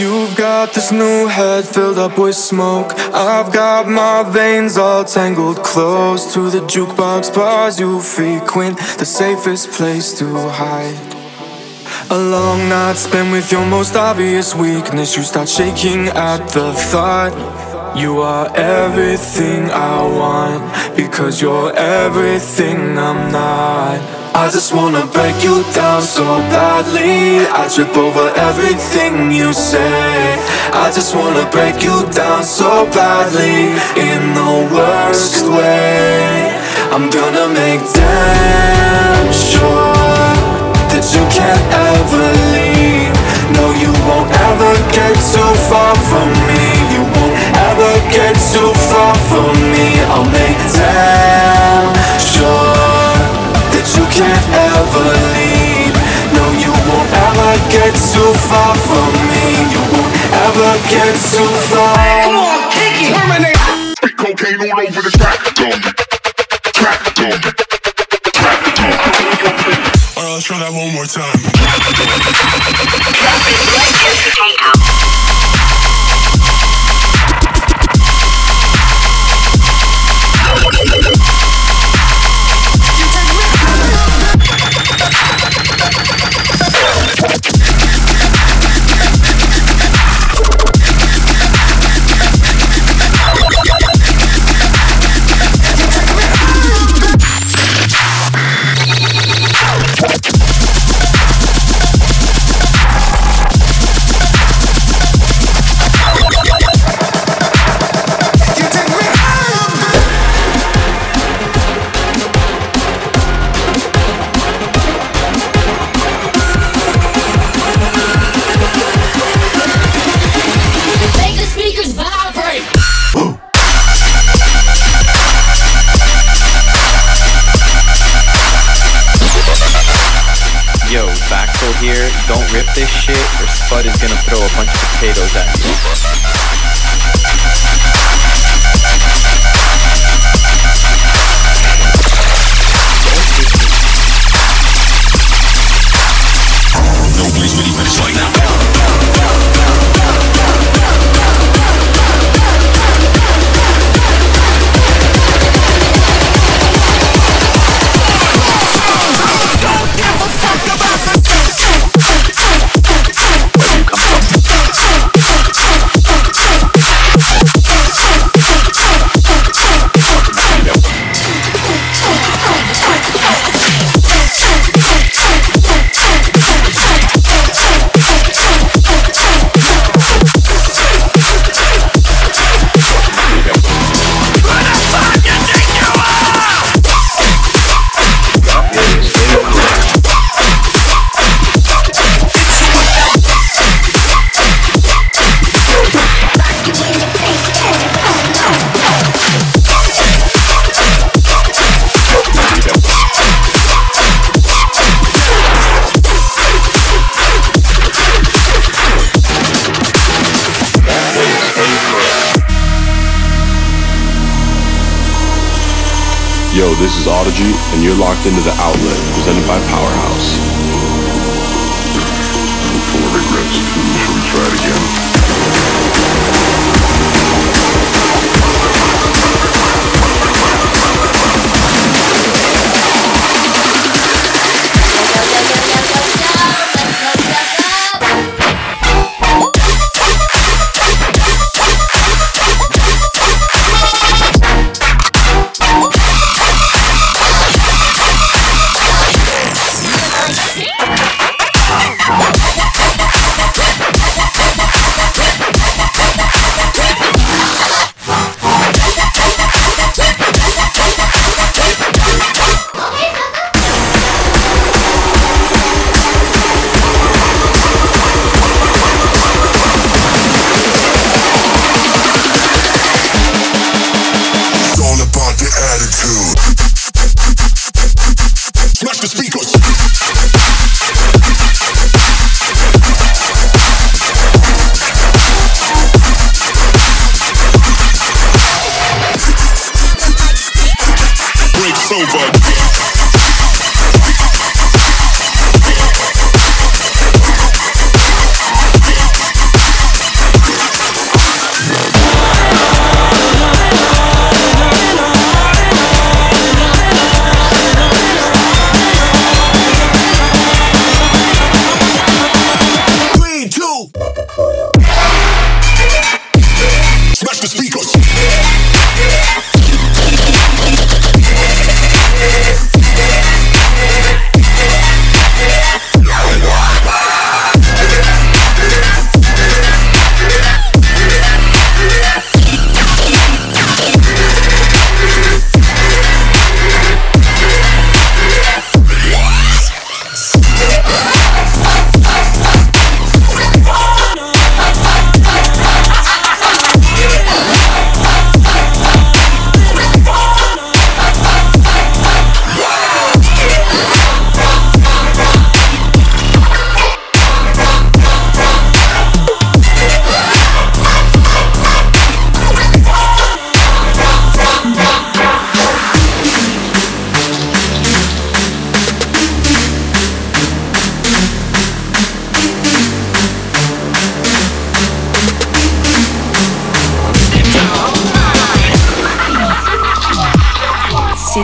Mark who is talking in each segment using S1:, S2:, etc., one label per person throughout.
S1: You've got this new head filled up with smoke. I've got my veins all tangled close to the jukebox bars you frequent, the safest place to hide. A long night spent with your most obvious weakness. You start shaking at the thought. You are everything I want because you're everything I'm not. I just wanna break you down so badly. I trip over everything you say. I just wanna break you down so badly in the worst way. I'm gonna make damn sure that you can't ever leave. No, you won't ever get too far from me. You won't ever get too far from me. I'll make damn sure that you can't ever leave. No, you won't ever get too far from me. You won't ever get too far.
S2: Come on, kick it! Terminate!
S3: Spit cocaine all over the track, dumb Track, dumb Track, dumb
S4: Alright, let's try that one more time.
S5: And you're locked into the outlet presented by Powerhouse.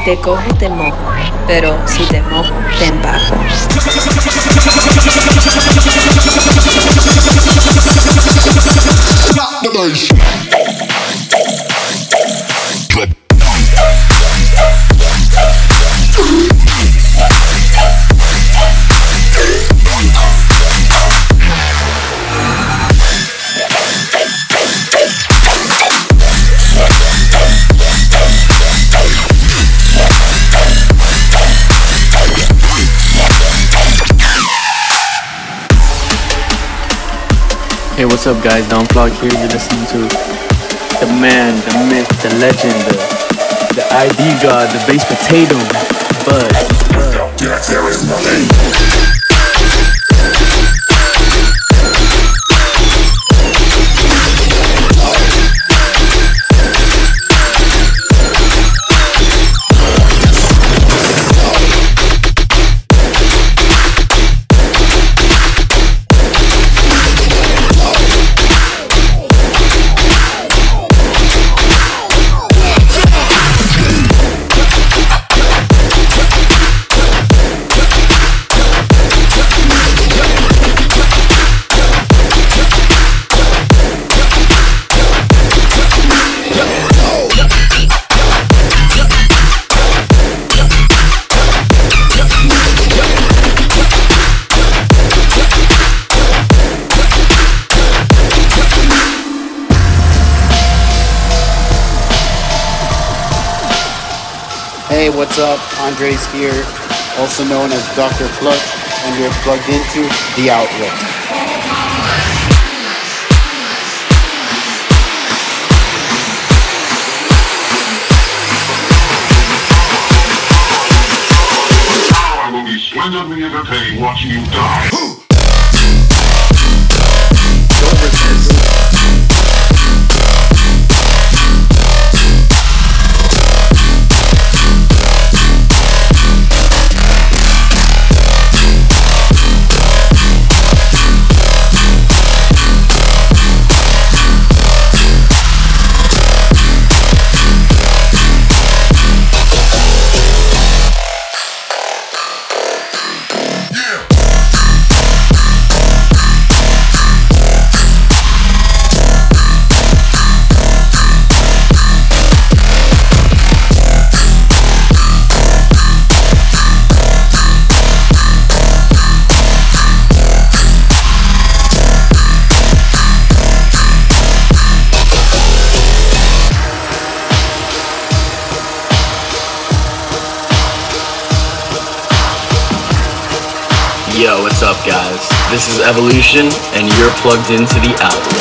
S6: te cojo, te mojo. Pero si te mojo, te empajo.
S7: Hey, what's up, guys? Downplug here. You're listening to the man, the myth, the legend, the, the ID god, the bass potato, Bud.
S8: what's up? Andres here, also known as Dr. Pluck, and you're plugged into The Outlet.
S3: When did we entertain watching you die?
S9: plugged into the
S3: album.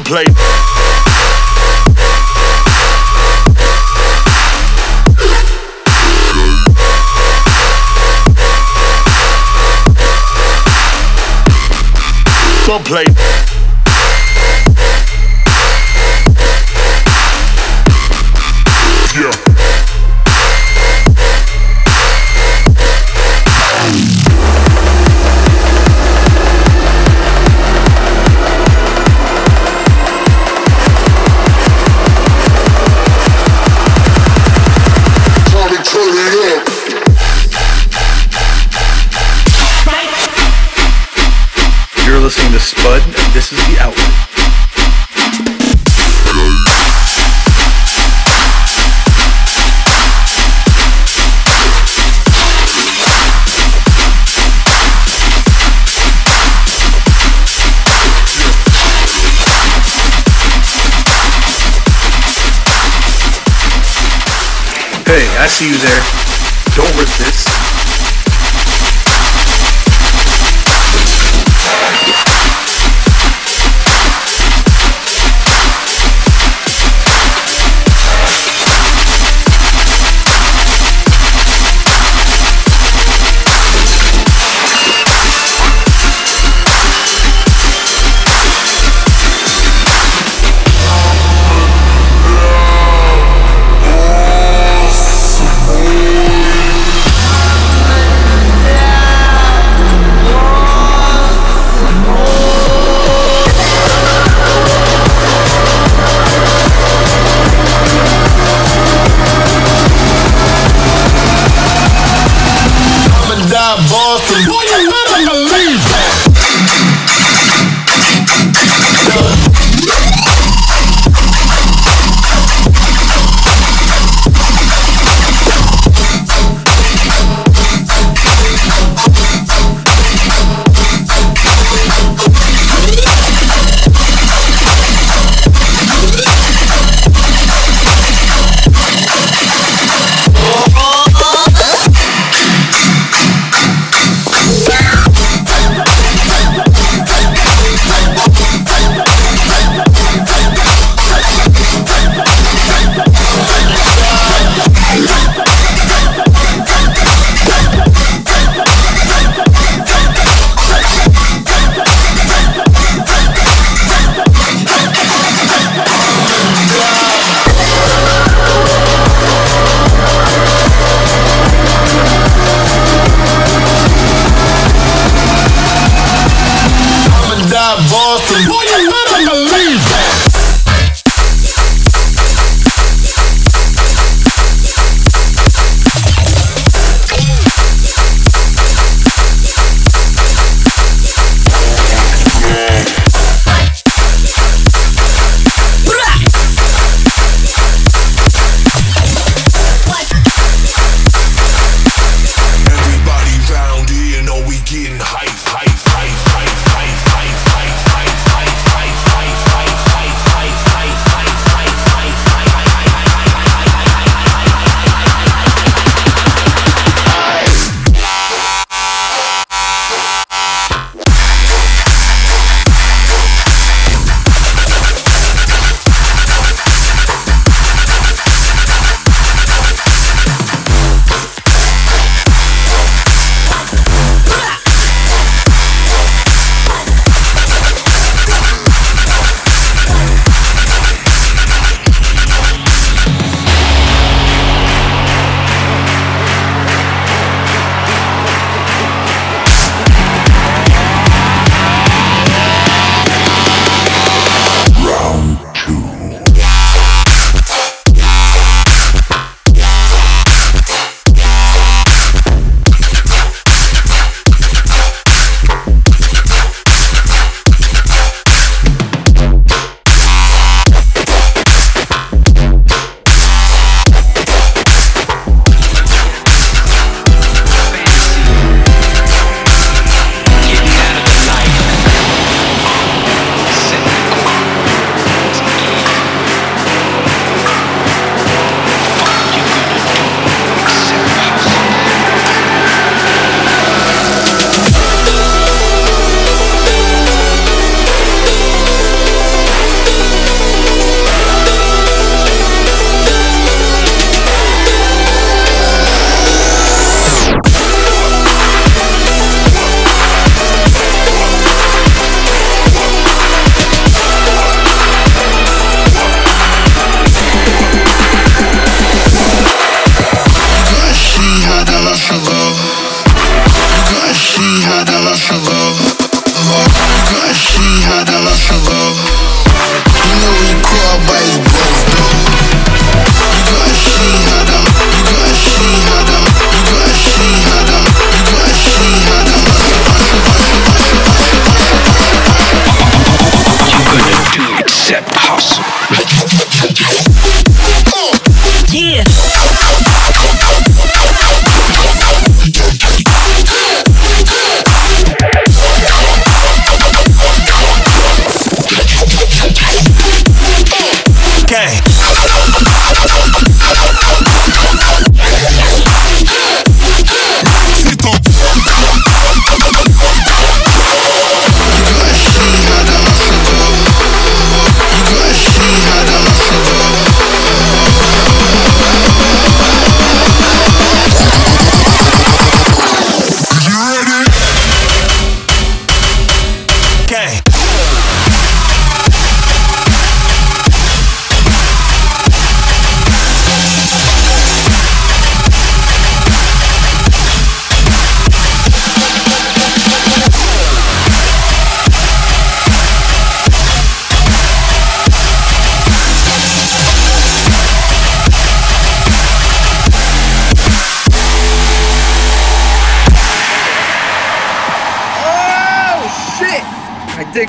S3: play.
S7: Play. listening to Spud, and this is the outlet.
S10: Hey, I see you there. Don't resist.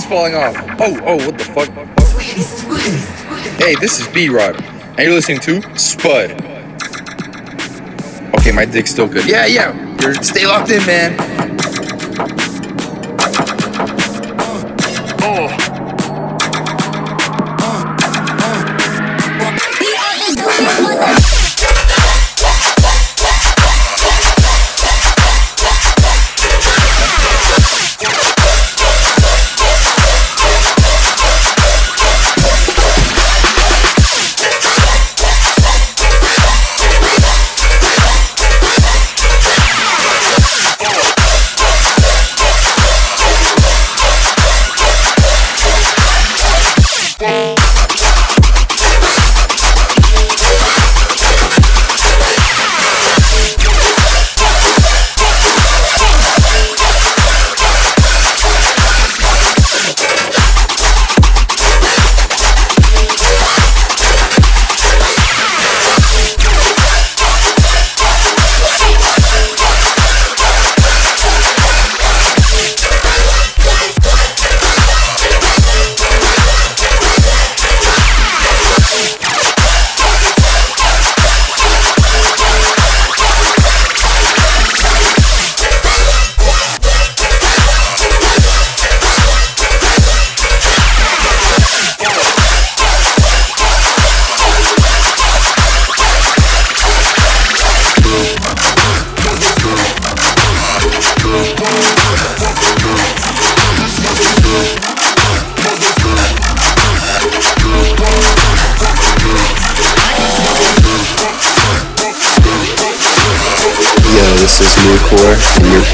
S11: Falling off. Oh, oh, what the fuck? Hey, this is B Rod, and you're listening to Spud. Okay, my dick's still good. Yeah, yeah. You're stay locked in, man. Oh.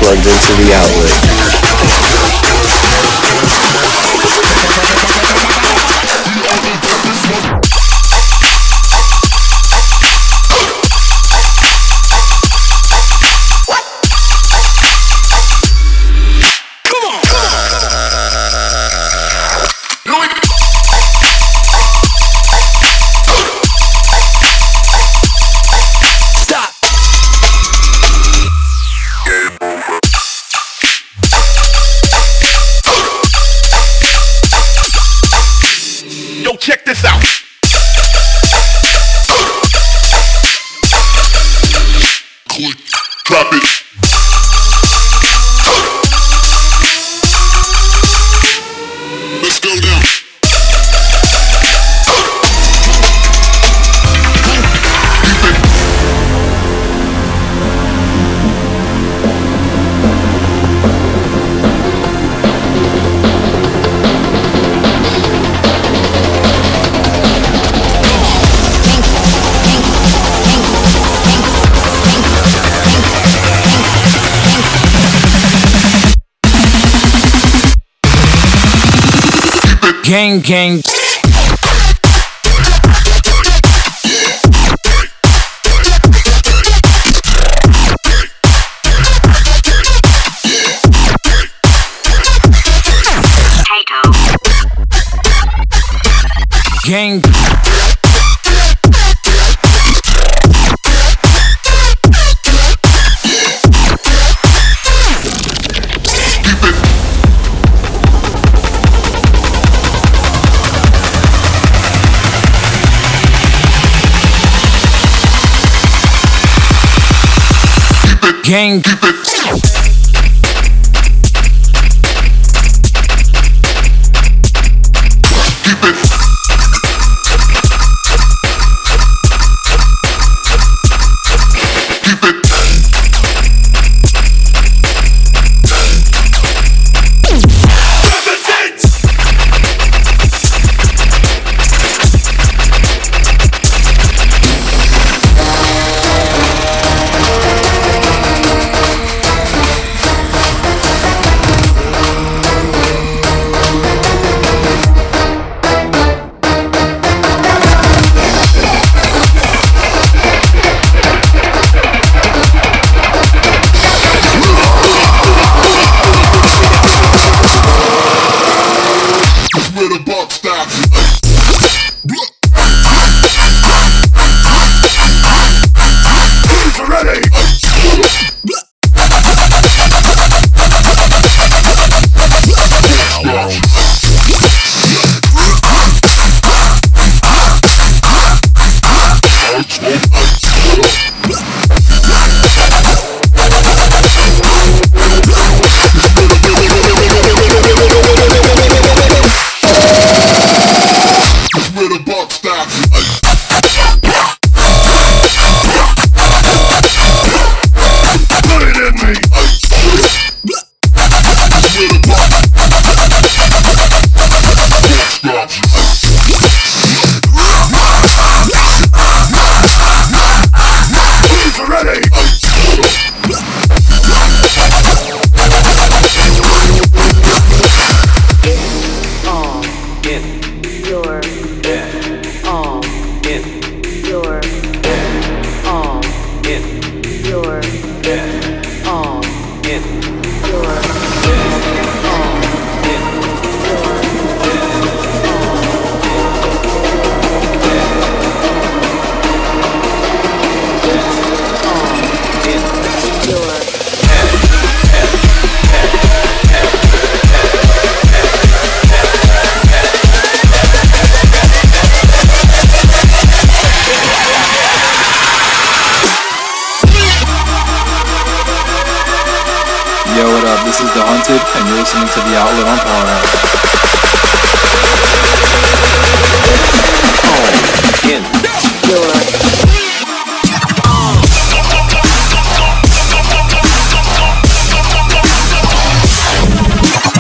S12: Plugged into the outlet.
S3: Hey, dude.
S13: gang. Gang. Gang.
S7: Yo,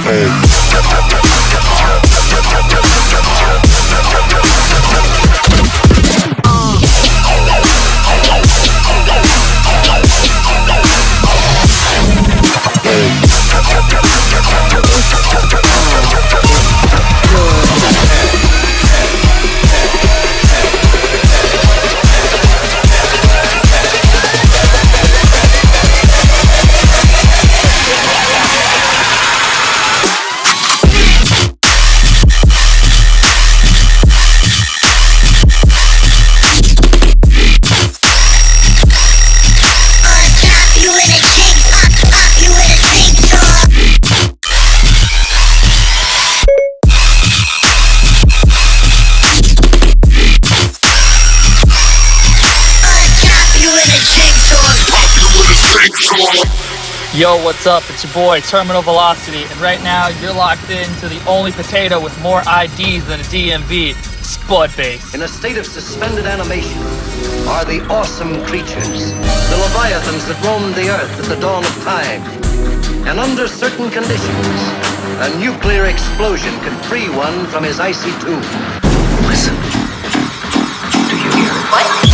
S7: Hey.
S14: Yo, what's up? It's your boy, Terminal Velocity, and right now you're locked into the only potato with more IDs than a DMV, Spud Bass.
S15: In a state of suspended animation are the awesome creatures, the leviathans that roamed the earth at the dawn of time. And under certain conditions, a nuclear explosion can free one from his icy tomb. Listen. Do you hear? What?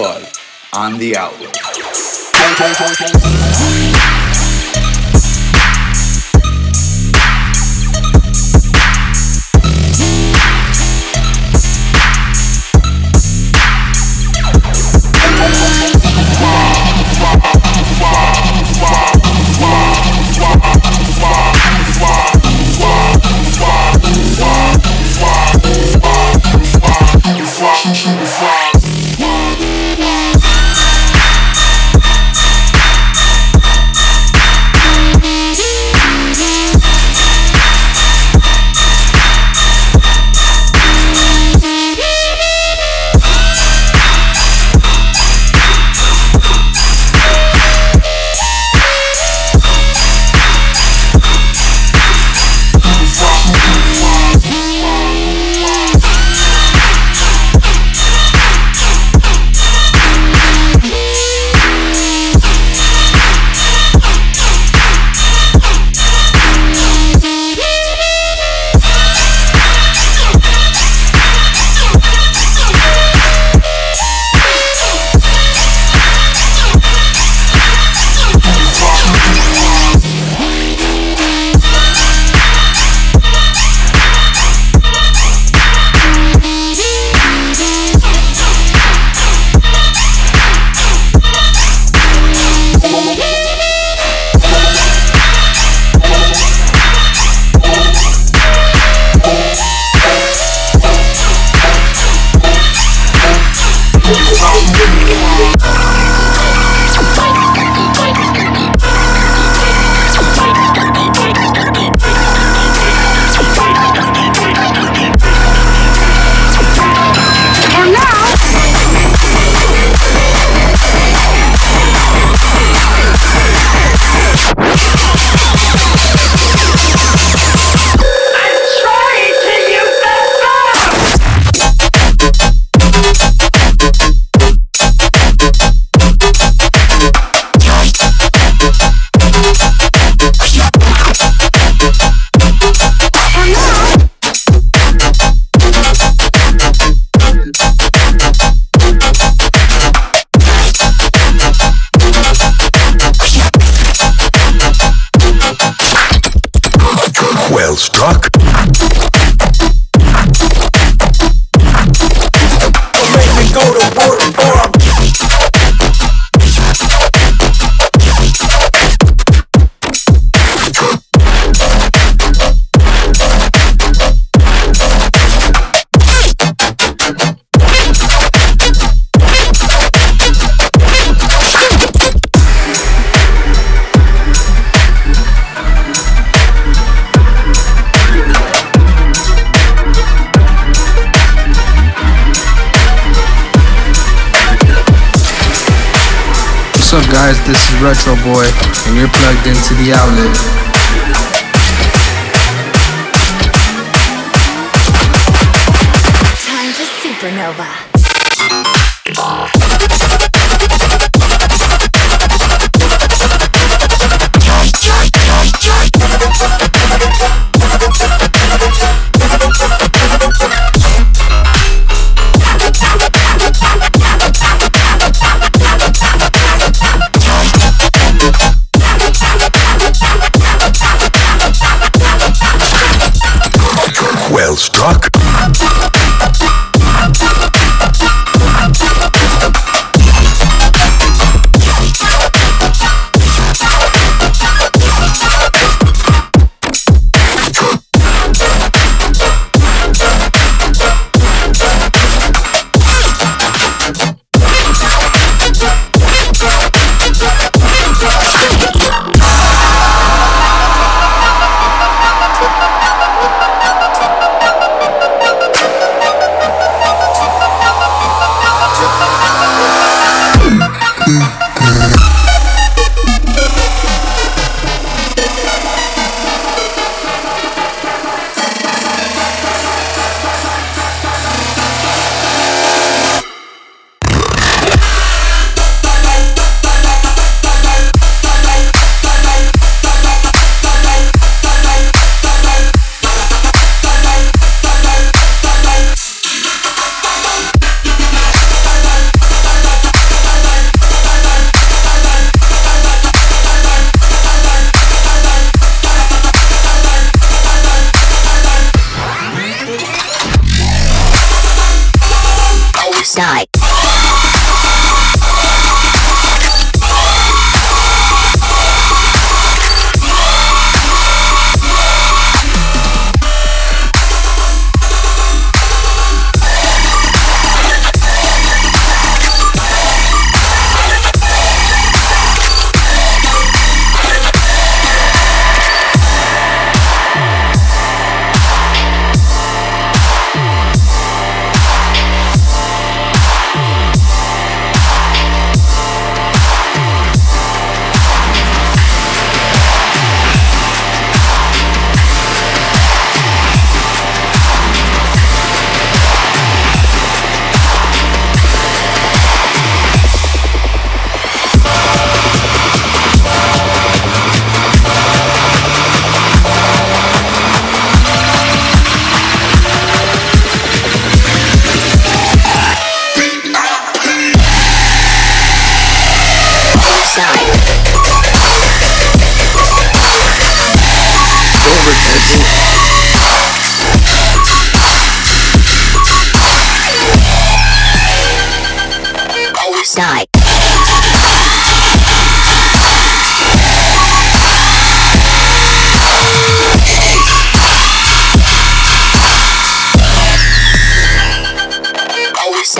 S11: Boss on the outlet.
S16: Retro Boy, and you're plugged into the outlet.
S17: Supernova.
S12: Well struck.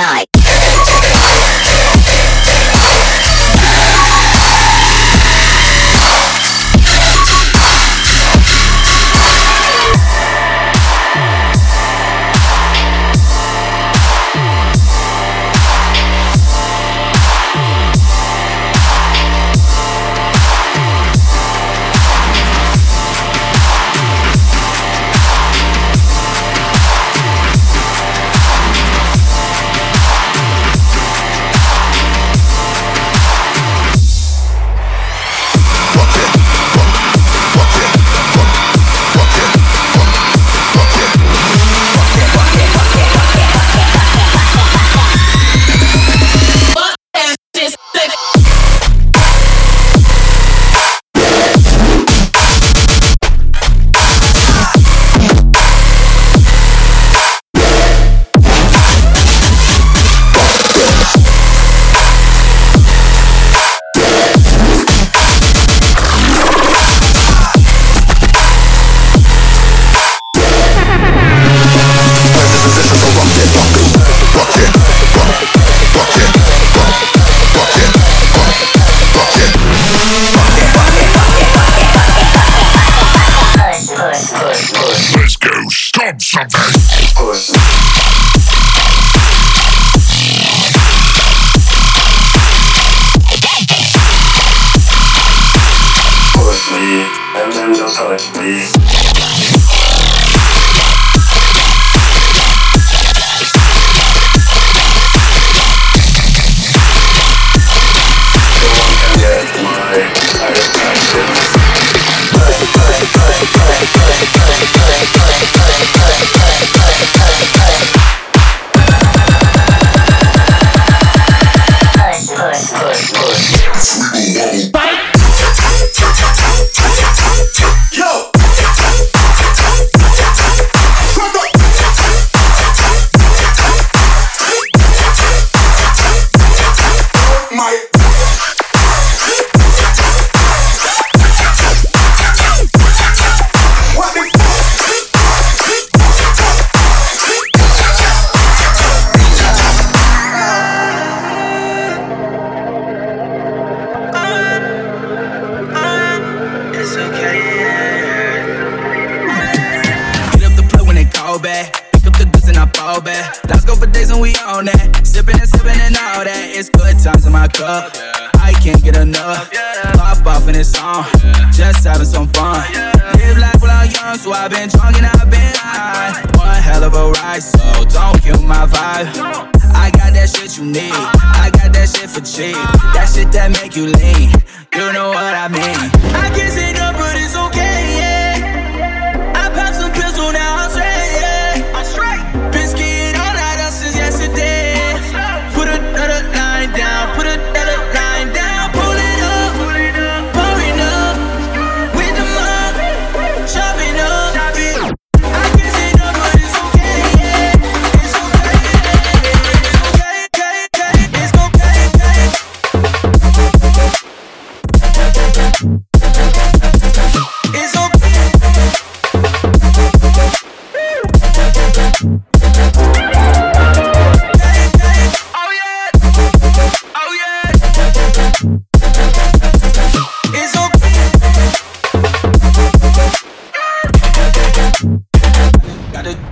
S18: Outside.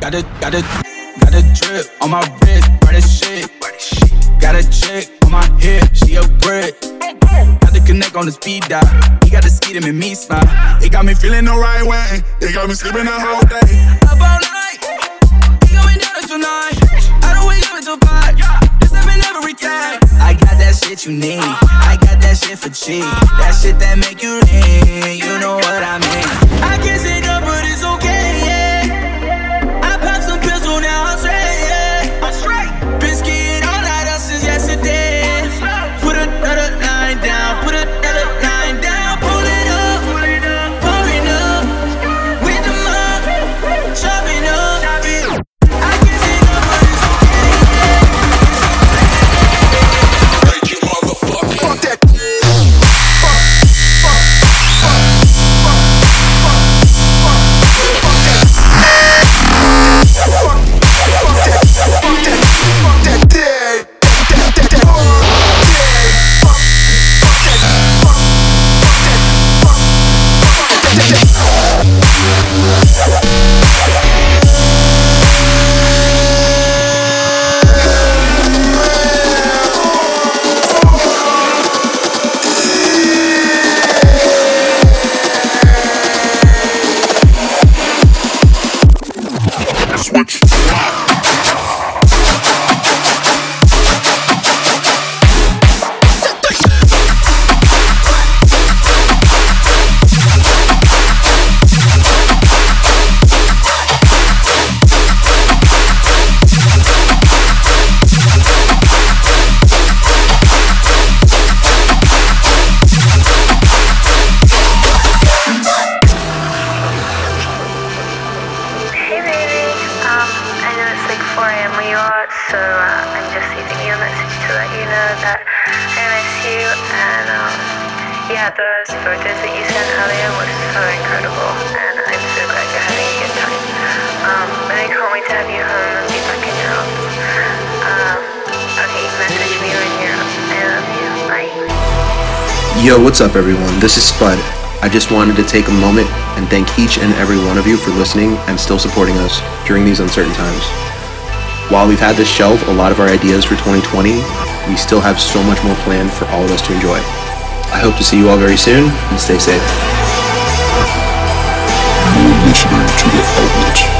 S13: Got
S18: a, got a, got a drip on my wrist, bright as shit. Got a chick on my hip, she a brick. Got the connect on the speed dial. He got the ski to make me smile. It got me feeling the right way. It got me sleeping the whole day. Up all night. He got me down tonight. I don't wake up until five. This happened every time. I got that shit you need. I got that shit for cheap. That shit that make you lean. You know what I mean. I can't sit up, but it's okay,
S19: what's up, everyone? This is Spud. I just wanted to take a moment and thank each and every one of you for listening and still supporting us during these uncertain times. While we've had to shelve a lot of our ideas for 2020, we still have so much more planned for all of us to enjoy. I hope to see you all very soon and stay safe.
S12: You're listening to the outlet.